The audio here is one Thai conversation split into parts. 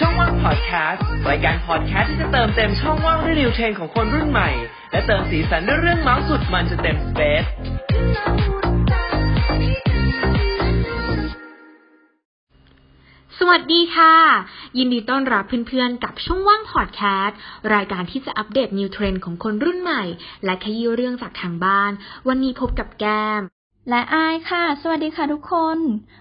ช่องว่างพอดแคสต์รายการพอดแคสต์ที่จะเติมเต็มช่องว่างด้วย new trend ของคนรุ่นใหม่ และเติมสีสันด้วยเรื่องเม้าท์สุดมันจนเต็ม space สวัสดีค่ะ ยินดีต้อนรับเพื่อนๆ กับช่องว่างพอดแคสต์รายการที่จะอัปเดต new trend ของคนรุ่นใหม่ และขยี้เรื่องจากทางบ้าน วันนี้พบกับแก้ม และอายค่ะ สวัสดีค่ะทุกคน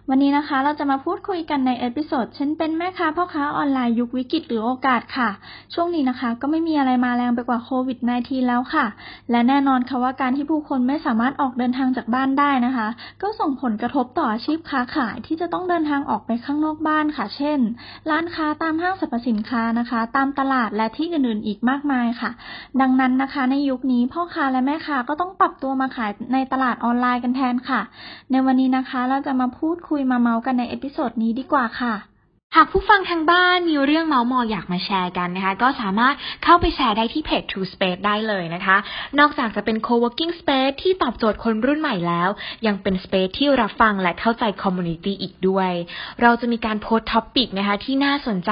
วันนี้นะคะเราจะมาพูดคุยกันใน episode ฉันเป็นแม่ค้าพ่อค้าออนไลน์ยุควิกฤตหรือโอกาสค่ะ ช่วงนี้นะคะก็ไม่มีอะไรมาแรงไปกว่าโควิด -19 แล้วค่ะ และแน่นอนค่ะว่าการที่ผู้คนไม่สามารถออกเดินทางจากบ้านได้นะคะ ก็ส่งผลกระทบต่ออาชีพค้าขายที่จะต้องเดินทางออกไปข้างนอกบ้านค่ะ เช่น ร้านค้าตามห้างสรรพสินค้านะคะ ตามตลาดและที่อื่นๆอีกมากมายค่ะ ดังนั้นนะคะ ในยุคนี้พ่อค้าและแม่ค้าก็ต้องปรับตัวมาขายในตลาดออนไลน์กันแทนค่ะ ในวันนี้นะคะเราจะมาพูดคุยมาเม้าท์กันใน episode นี้ดีกว่าค่ะ หากผู้ฟังทางบ้านมีเรื่องเม้าท์มอยอยากมาแชร์กันนะคะ ก็สามารถเข้าไปแชร์ได้ที่เพจ True Space ได้เลยนะคะ นอกจากจะเป็น co-working space ที่ตอบโจทย์คนรุ่นใหม่แล้ว ยังเป็น space ที่รับฟังและเข้าใจ community อีกด้วย เราจะมีการโพสต์ topic นะคะที่น่าสนใจ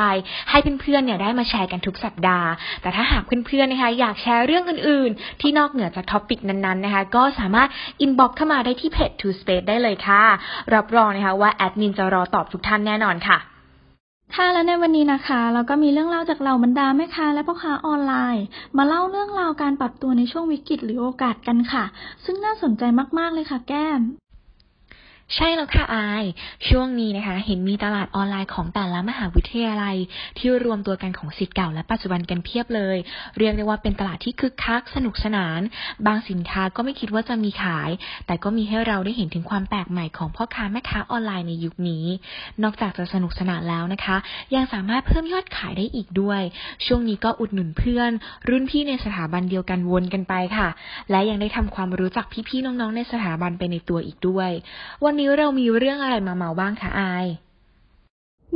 ให้เพื่อนๆเนี่ยได้มาแชร์กันทุกสัปดาห์ แต่ถ้าหากเพื่อนๆนะคะอยากแชร์เรื่องอื่นๆ ที่นอกเหนือจาก topic นั้นๆนะคะ ก็สามารถ inbox เข้ามาได้ที่เพจ True Space ได้เลยค่ะ รับรองนะคะว่าแอดมินจะรอตอบทุกท่านแน่นอนค่ะ ค่ะและในวันนี้นะคะ เราก็มีเรื่องเล่าจากเหล่าบรรดาแม่ค้าและพ่อค้าออนไลน์ มาเล่าเรื่องราวการปรับตัวในช่วงวิกฤตหรือโอกาสกันค่ะ ซึ่งน่าสนใจมากๆเลยค่ะแก้ม ใช่แล้วค่ะอาย ช่วงนี้นะคะ เห็นมีตลาดออนไลน์ของแต่ละมหาวิทยาลัย ที่รวมตัวกันของสิทธิ์เก่าและปัจจุบันกันเพียบเลย เรียกได้ว่าเป็นตลาดที่คึกคักสนุกสนาน บางสินค้าก็ไม่คิดว่าจะมีขาย แต่ก็มีให้เราได้เห็นถึงความแปลกใหม่ของพ่อค้าแม่ค้าออนไลน์ในยุคนี้ นอกจากจะสนุกสนานแล้วนะคะ ยังสามารถเพิ่มยอดขายได้อีกด้วย ช่วงนี้ก็อุดหนุนเพื่อน รุ่นพี่ในสถาบันเดียวกันวนกันไปค่ะ และยังได้ทำความรู้จักพี่ๆน้องๆในสถาบันไปในตัวอีกด้วย วันนี้ี้เรามีเรื่องอะไรมาเมาบ้างคะอาย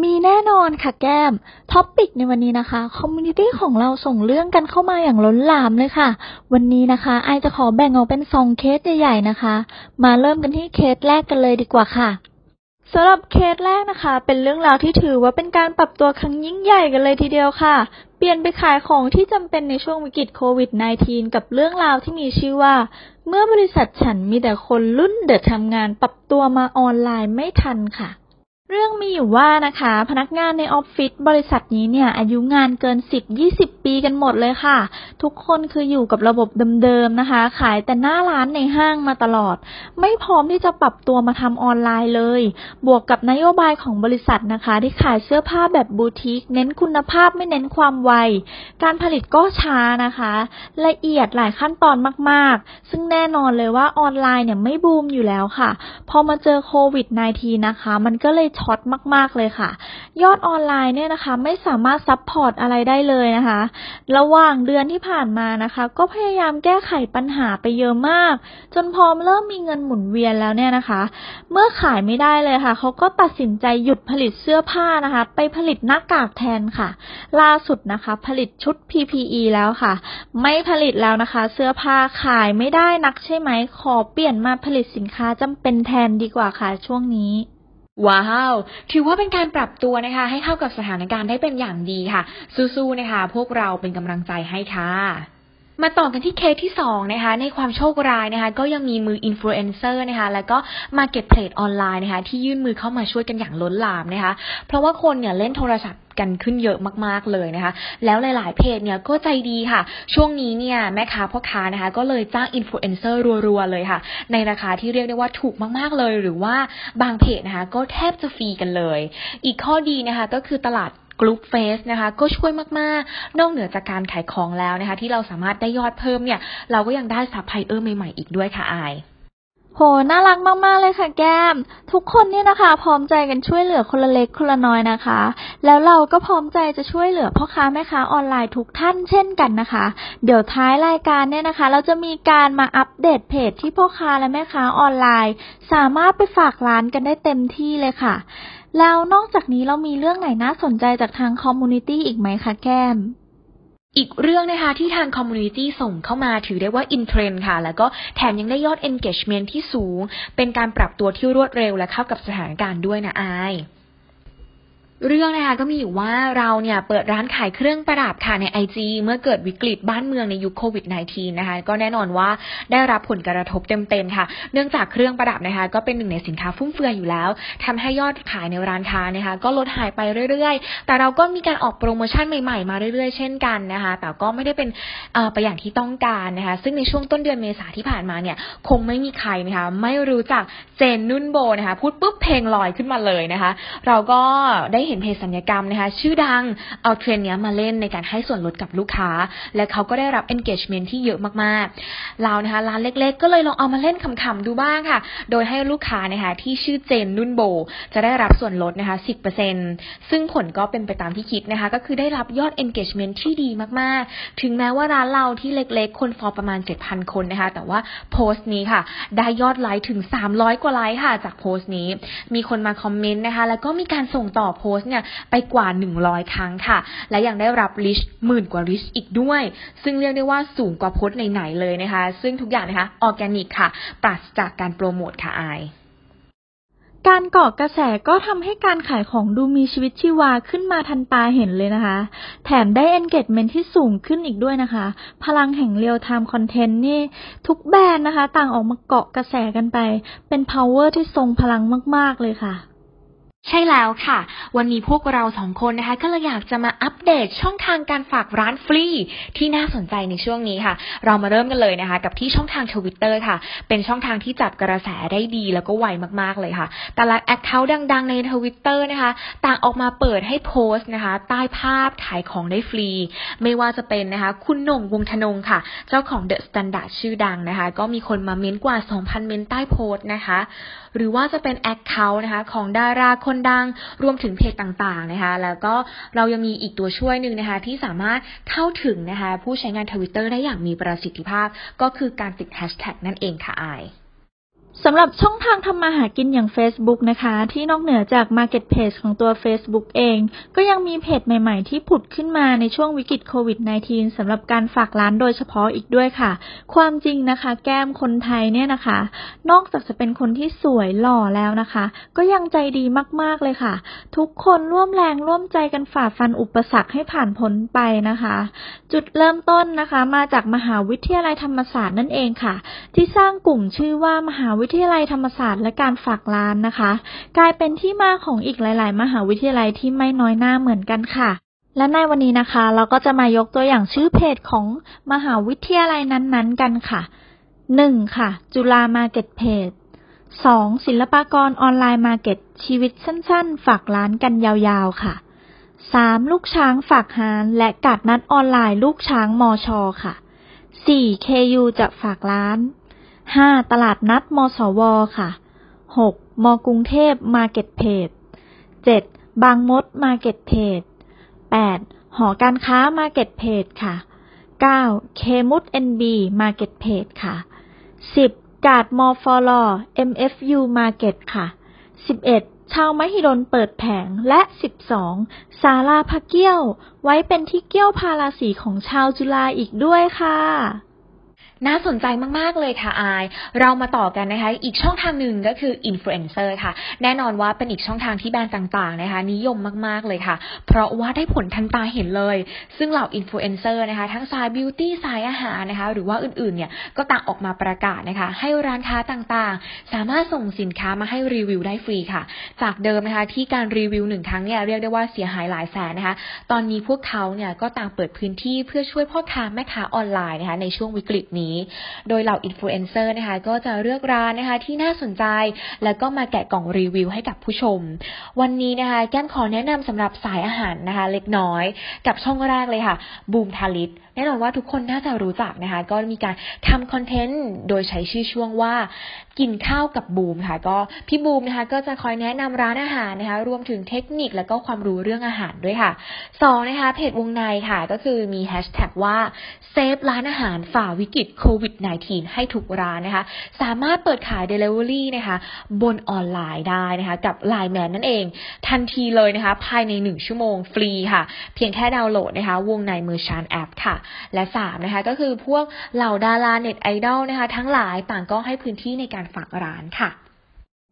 มีแน่นอนค่ะแก้ม topic ในวันนี้นะคะ community ของเราส่งเรื่องกันเข้ามาอย่างล้นหลามเลยค่ะ วันนี้นะคะอายจะขอแบ่งออกเป็นสองเคสใหญ่ๆนะคะ มาเริ่มกันที่เคสแรกกันเลยดีกว่าค่ะ สำหรับเคสแรกนะคะ เป็นเรื่องราวที่ถือว่าเป็นการปรับตัวครั้งยิ่งใหญ่กันเลยทีเดียวค่ะ เปลี่ยนไปขายของที่จำเป็นในช่วงวิกฤตโควิด -19 กับเรื่องราวที่มีชื่อว่า เมื่อบริษัทฉันมีแต่คนรุ่นเดอะทำงานปรับตัวมาออนไลน์ไม่ทันค่ะ เรื่องมีอยู่ว่านะคะ พนักงานในออฟฟิศบริษัทนี้เนี่ยอายุงานเกิน 10-20 ปีกันหมดเลยค่ะ ทุกคนคืออยู่กับระบบเดิมๆนะคะ ขายแต่หน้าร้านในห้างมาตลอด ไม่พร้อมที่จะปรับตัวมาทำออนไลน์เลย บวกกับนโยบายของบริษัทนะคะ ที่ขายเสื้อผ้าแบบบูติกเน้นคุณภาพไม่เน้นความไว การผลิตก็ช้านะคะ ละเอียดหลายขั้นตอนมากๆ ซึ่งแน่นอนเลยว่าออนไลน์เนี่ยไม่บูมอยู่แล้วค่ะ พอมาเจอโควิด -19 นะคะ มันก็เลยช็อตมาก ๆ เลยค่ะ ยอดออนไลน์เนี่ยนะคะ ไม่สามารถ support อะไรได้เลยนะคะ ระหว่างเดือนที่ผ่านมานะคะ ก็พยายามแก้ไขปัญหาไปเยอะมาก จนพอเริ่มมีเงินหมุนเวียนแล้วเนี่ยนะคะ เมื่อขายไม่ได้เลยค่ะ เขาก็ตัดสินใจหยุดผลิตเสื้อผ้านะคะ ไปผลิตหน้ากากแทนค่ะ ล่าสุดนะคะ ผลิตชุด PPE แล้วค่ะ ไม่ผลิตแล้วนะคะ เสื้อผ้าขายไม่ได้นักใช่ไหม ขอเปลี่ยนมาผลิตสินค้าจำเป็นแทนดีกว่าค่ะช่วงนี้ ว้าว ถือว่าเป็นการปรับตัวนะคะ ให้เข้ากับสถานการณ์ได้เป็นอย่างดีค่ะ สู้ๆนะคะ พวกเราเป็นกำลังใจให้ค่ะมาต่อกันที่เคสที่สองนะคะในความโชคร้ายนะคะก็ยังมีมืออินฟลูเอนเซอร์นะคะแล้วก็ marketplace ออนไลน์นะคะที่ยื่นมือเข้ามาช่วยกันอย่างล้นหลามนะคะเพราะว่าคนเนี่ยเล่นโทรศัพท์ กันขึ้นเยอะมากๆเลยนะคะ แล้วหลาย ๆ เพจเนี่ยก็ใจดีค่ะ ช่วงนี้เนี่ยแม่ค้าพ่อค้านะคะ ก็เลยจ้างอินฟลูเอนเซอร์รัว ๆ เลยค่ะ ในราคาที่เรียกได้ว่าถูกมากๆเลย หรือว่าบางเพจนะคะ ก็แทบจะฟรีกันเลย อีกข้อดีนะคะก็คือตลาดกลุ่มเฟสนะคะก็ช่วยมาก ๆ นอกเหนือจากการขายของแล้วนะคะ ที่เราสามารถได้ยอดเพิ่มเนี่ย เราก็ยังได้ซัพพลายเออร์ใหม่ ๆ อีกด้วยค่ะอาย โห น่ารักมากๆเลยค่ะแก้ม ทุกคนเนี่ยนะคะ พร้อมใจกันช่วยเหลือคนละเล็กคนละน้อยนะคะ แล้วเราก็พร้อมใจจะช่วยเหลือพ่อค้าแม่ค้าออนไลน์ทุกท่านเช่นกันนะคะ เดี๋ยวท้ายรายการเนี่ยนะคะ เราจะมีการมาอัปเดตเพจที่พ่อค้าและแม่ค้าออนไลน์ สามารถไปฝากร้านกันได้เต็มที่เลยค่ะ แล้วนอกจากนี้เรามีเรื่องไหนน่าสนใจจากทาง community อีกไหมคะแก้ม อีกเรื่องนะคะที่ทาง community ส่งเข้ามาถือได้ว่า in trend ค่ะ แล้วก็แถมยังได้ยอด engagement ที่สูง เป็นการปรับตัวที่รวดเร็วและเข้ากับสถานการณ์ด้วยนะอาย เรื่องนะคะก็มีอยู่ว่าเราเนี่ยเปิดร้านขายเครื่องประดับค่ะใน IG เมื่อเกิดวิกฤตบ้านเมืองในยุคโควิด -19 นะคะก็แน่นอนว่าได้รับผลกระทบเต็มๆค่ะ เนื่องจากเครื่องประดับนะคะ ก็เป็นหนึ่งในสินค้าฟุ่มเฟือยอยู่แล้วทำให้ยอดขายในร้านค้านะคะ ก็ลดหายไปเรื่อยๆ แต่เราก็มีการออกโปรโมชั่นใหม่ๆมาเรื่อยๆ เช่นกันนะคะ แต่ก็ไม่ได้เป็นไปอย่างที่ต้องการนะคะ ซึ่งในช่วงต้นเดือนเมษาที่ผ่านมาเนี่ย คงไม่มีใครนะคะ ไม่รู้จักเจนนุ่นโบนะคะพูดปุ๊บเพลงลอยขึ้นมาเลยนะคะ เราก็ได้เห็นเพจสัญญกรรมนะคะ ชื่อดังเอาเทรนนี้มาเล่นในการให้ส่วนลดกับลูกค้า และเขาก็ได้รับ engagement ที่เยอะมากๆ เรานะคะร้านเล็กๆ ก็เลยลองเอามาเล่นขำๆดูบ้างค่ะ โดยให้ลูกค้านะคะที่ชื่อเจนนุ่นโบ จะได้รับส่วนลดนะคะ 10%ซึ่งผลก็เป็นไปตามที่คิดนะคะ ก็คือได้รับยอด engagement ที่ดีมากๆ ถึงแม้ว่าร้านเราที่เล็กๆ คนฟอลประมาณ 7,000 คนนะคะ แต่ว่าโพสต์นี้ค่ะ ได้ยอดไลค์ถึง 300 กว่าไลค์ค่ะ จากโพสต์นี้ มีคนมาคอมเมนต์นะคะ แล้วก็มีการส่งต่อโพสต์เนี่ยไปกว่า 100 ครั้งค่ะ และยังได้รับ reach หมื่นกว่า reach อีกด้วย ซึ่งเรียกได้ว่าสูงกว่าโพสต์ไหนๆเลยนะคะซึ่งทุกอย่างนะคะออร์แกนิกค่ะ ปราศจากการโปรโมทค่ะอายการเกาะกระแสก็ทำให้การขายของดูมีชีวิตชีวาขึ้นมาทันตาเห็นเลยนะคะ แถมได้ engagement ที่สูงขึ้นอีกด้วยนะคะ พลังแห่ง real time content นี่ ทุกแบรนด์นะคะ ต่างออกมาเกาะกระแสกันไป เป็น power ที่ทรงพลังมาก ๆ เลยค่ะ ใช่แล้วค่ะ วันนี้พวกเราสองคนนะคะ ก็เลยอยากจะมาอัปเดตช่องทางการฝากร้านฟรีที่น่าสนใจในช่วงนี้ค่ะ เรามาเริ่มกันเลยนะคะ กับที่ช่องทางทวิตเตอร์ค่ะ เป็นช่องทางที่จับกระแสได้ดีแล้วก็ไวมากๆเลยค่ะแต่ละ account ดัง ๆ ในทวิตเตอร์นะคะ ต่างออกมาเปิดให้โพสต์นะคะ ใต้ภาพขายของได้ฟรี ไม่ว่าจะเป็นนะคะ คุณโหน่งวงศ์ทนงค่ะ เจ้าของ THE STANDARD ชื่อดังนะคะ ก็มีคนมาเม้นกว่า 2,000 เม้นใต้โพสต์นะคะ หรือว่าจะเป็น account นะคะ ของดาราคนดังรวมถึงเพจต่างๆนะคะ แล้วก็เรายังมีอีกตัวช่วยหนึ่งนะคะ ที่สามารถเข้าถึงนะคะ ผู้ใช้งานทวิตเตอร์ได้อย่างมีประสิทธิภาพ ก็คือการติดแฮชแท็กนั่นเองค่ะอาย สำหรับช่องทางทำมาหากินอย่าง Facebook นะคะ ที่นอกเหนือจาก Marketplace ของตัว Facebook เอง ก็ยังมีเพจใหม่ๆ ที่ผุดขึ้นมาในช่วงวิกฤตโควิด -19 สำหรับการฝากร้านโดยเฉพาะอีกด้วยค่ะ ความจริงนะคะ แก้มคนไทยเนี่ยนะคะ นอกจากจะเป็นคนที่สวยหล่อแล้วนะคะ ก็ยังใจดีมากๆเลยค่ะ ทุกคนร่วมแรงร่วมใจกันฝ่าฟันอุปสรรคให้ผ่านพ้นไปนะคะ จุดเริ่มต้นนะคะ มาจากมหาวิทยาลัยธรรมศาสตร์นั่นเองค่ะ ที่สร้างกลุ่มชื่อว่ามหาวิทยาลัยธรรมศาสตร์และการฝากร้านนะคะ กลายเป็นที่มาของอีกหลาย ๆ มหาวิทยาลัยที่ไม่น้อยหน้าเหมือนกันค่ะ และในวันนี้นะคะ เราก็จะมายกตัวอย่างชื่อเพจของมหาวิทยาลัยนั้น ๆ กันค่ะ 1. ค่ะ จุฬา Marketplace 2. ศิลปากร Online Market ชีวิตสั้น ๆ ฝากร้านกันยาว ๆ ค่ะ 3. ลูกช้างฝากฮ้านและกาดนัดออนไลน์ลูกช้างมอชอค่ะ 4. KU จะฝากร้าน 5. ตลาดนัดมสว ค่ะ 6. มกรุงเทพ Marketplace 7. บางมด Marketplace 8. หอการค้า Marketplace ค่ะ 9. KMUTNB Marketplace ค่ะ 10. กาดมอฟอล MFU Market ค่ะ 11. ชาวมหิดลเปิดแผง และ 12. ศาลาพระเกี้ยว ไว้เป็นที่เกี้ยวพาราสีของชาวจุฬาอีกด้วยค่ะ น่าสนใจมาก ๆ เลยค่ะอาย เรามาต่อกันนะคะ อีกช่องทางหนึ่งก็คืออินฟลูเอนเซอร์ค่ะ แน่นอนว่าเป็นอีกช่องทางที่แบรนด์ต่าง ๆ นะคะ นิยมมาก ๆ เลยค่ะ เพราะว่าได้ผลทันตาเห็นเลย ซึ่งเหล่าอินฟลูเอนเซอร์นะคะ ทั้งสาย beauty สายอาหารนะคะ หรือว่าอื่น ๆ เนี่ย ก็ต่างออกมาประกาศนะคะ ให้ร้านค้าต่าง ๆ สามารถส่งสินค้ามาให้รีวิวได้ฟรีค่ะ จากเดิมนะคะที่การรีวิวหนึ่งครั้งเนี่ยเรียกได้ว่าเสียหายหลายแสนนะคะ ตอนนี้พวกเขาเนี่ยก็ต่างเปิดพื้นที่เพื่อช่วยพ่อค้าแม่ค้าออนไลน์นะคะในช่วงวิกฤตนี้โดยเหล่าอินฟลูเอนเซอร์นะคะก็จะเลือกร้านนะคะที่น่าสนใจ แล้วก็มาแกะกล่องรีวิวให้กับผู้ชม วันนี้นะคะแก้มขอแนะนำสำหรับสายอาหารนะคะ เล็กน้อย กับช่องแรกเลยค่ะบูมธริศรแน่นอนว่าทุกคนน่าจะรู้จักนะคะ ก็มีการทำคอนเทนต์โดยใช้ชื่อช่วงว่า กินข้าวกับบูมค่ะ ก็พี่บูมนะคะก็จะคอยแนะนำร้านอาหารนะคะ รวมถึงเทคนิคแล้วก็ความรู้เรื่องอาหารด้วยค่ะสองนะคะเพจวงในค่ะก็คือมีแฮชแท็กว่าเซฟร้านอาหารฝ่าวิกฤตโควิด -19 ให้ทุกร้านนะคะ สามารถเปิดขาย Delivery นะคะ บนออนไลน์ได้นะคะ กับ Line Man นั่นเอง ทันทีเลยนะคะ ภายใน 1 ชั่วโมงฟรีค่ะ เพียงแค่ดาวน์โหลดนะคะ วงในมือชานแอปค่ะ และ 3 นะคะ ก็คือพวกเหล่าดาราเน็ตไอดอลนะคะ ทั้งหลายต่างก็ให้พื้นที่ในการฝากร้านค่ะ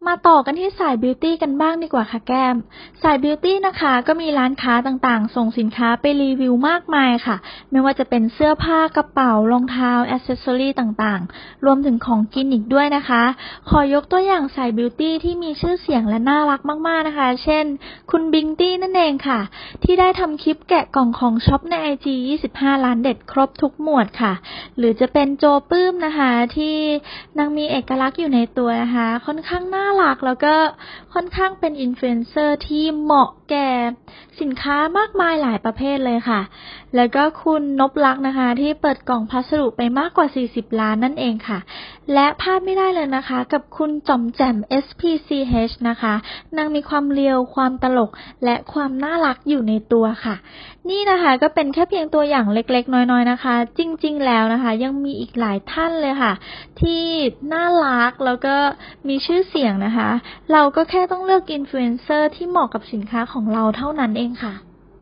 มาต่อกันที่สายบิวตี้กันบ้างดีกว่าค่ะแก้ม สายบิวตี้นะคะก็มีร้านค้าต่างๆ ส่งสินค้าไปรีวิวมากมายค่ะ ไม่ว่าจะเป็นเสื้อผ้ากระเป๋ารองเท้าอ c เซสซอรี่ต่างๆ รวมถึงของกินอีกด้วยนะคะ ขอยกตัวอย่างสายบิวตี้ที่มีชื่อเสียงและน่ารักมากๆนะคะ เช่น คุณบิงตี้นั่นเองค่ะ ที่ได้ทำคลิปแกะกล่องของช็อปใน IG 25 ร้านเด็ดครบทุกหมวดค่ะ หรือจะเป็นโจปื้มนะคะที่นางมีเอกลักษณ์อยู่ในตัวนะคะ ค่อนข้างน่ารักแล้วก็ค่อนข้างเป็นอินฟลูเอนเซอร์ที่เหมาะแก่สินค้ามากมายหลายประเภทเลยค่ะ แล้วก็คุณนบลักษ์นะคะ ที่เปิดกล่องพัสดุไปมากกว่า 40 ร้านนั่นเองค่ะ และพลาดไม่ได้เลยนะคะ กับคุณจอมแจ่ม SPCH นะคะ นางมีความ real ความตลกและความน่ารักอยู่ในตัวค่ะ นี่นะคะก็เป็นแค่เพียงตัวอย่างเล็กๆ น้อยๆนะคะ จริงๆ แล้วนะคะ ยังมีอีกหลายท่านเลยค่ะ ที่น่ารักแล้วก็มีชื่อเสียงนะคะ เราก็แค่ต้องเลือกอินฟลูเอนเซอร์ที่เหมาะกับสินค้าของเราเท่านั้นเองค่ะ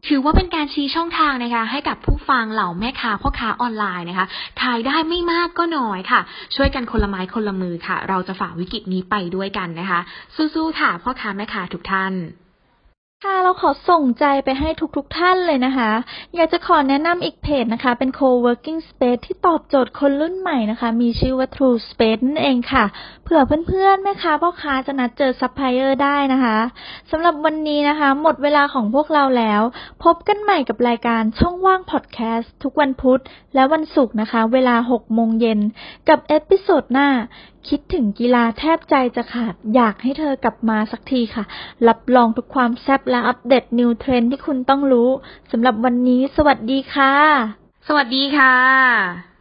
ถือว่าเป็นการชี้ช่องทางนะคะให้กับผู้ฟังเหล่าแม่ค้าพ่อค้าออนไลน์นะคะขายได้ไม่มากก็น้อยค่ะ ช่วยกันคนละไม้คนละมือค่ะ เราจะฝ่าวิกฤตนี้ไปด้วยกันนะคะ สู้ๆค่ะ พ่อค้าแม่ค้าทุกท่าน ค่ะเราขอส่งใจไปให้ทุกๆทท่านเลยนะคะ อยากจะขอแนะนำอีกเพจนะคะ เป็น co-working space ที่ตอบโจทย์คนรุ่นใหม่นะคะ มีชื่อว่า True Space นั่นเองค่ะ เผื่อเพื่อนๆแม่ค้าพ่อค้าจะนัดเจอซัพพลายเออร์ได้นะคะสำหรับวันนี้นะคะ หมดเวลาของพวกเราแล้ว พบกันใหม่กับรายการช่องว่างพอดแคสต์ทุกวันพุธและวันศุกร์นะคะ เวลา6โมงเย็นกับ episode หน้า คิดถึงกีฬาแทบใจจะขาด อยากให้เธอกลับมาสักทีค่ะ รับรองทุกความแซ่บและอัปเดต new trend ที่คุณต้องรู้สำหรับวันนี้ สวัสดีค่ะ สวัสดีค่ะ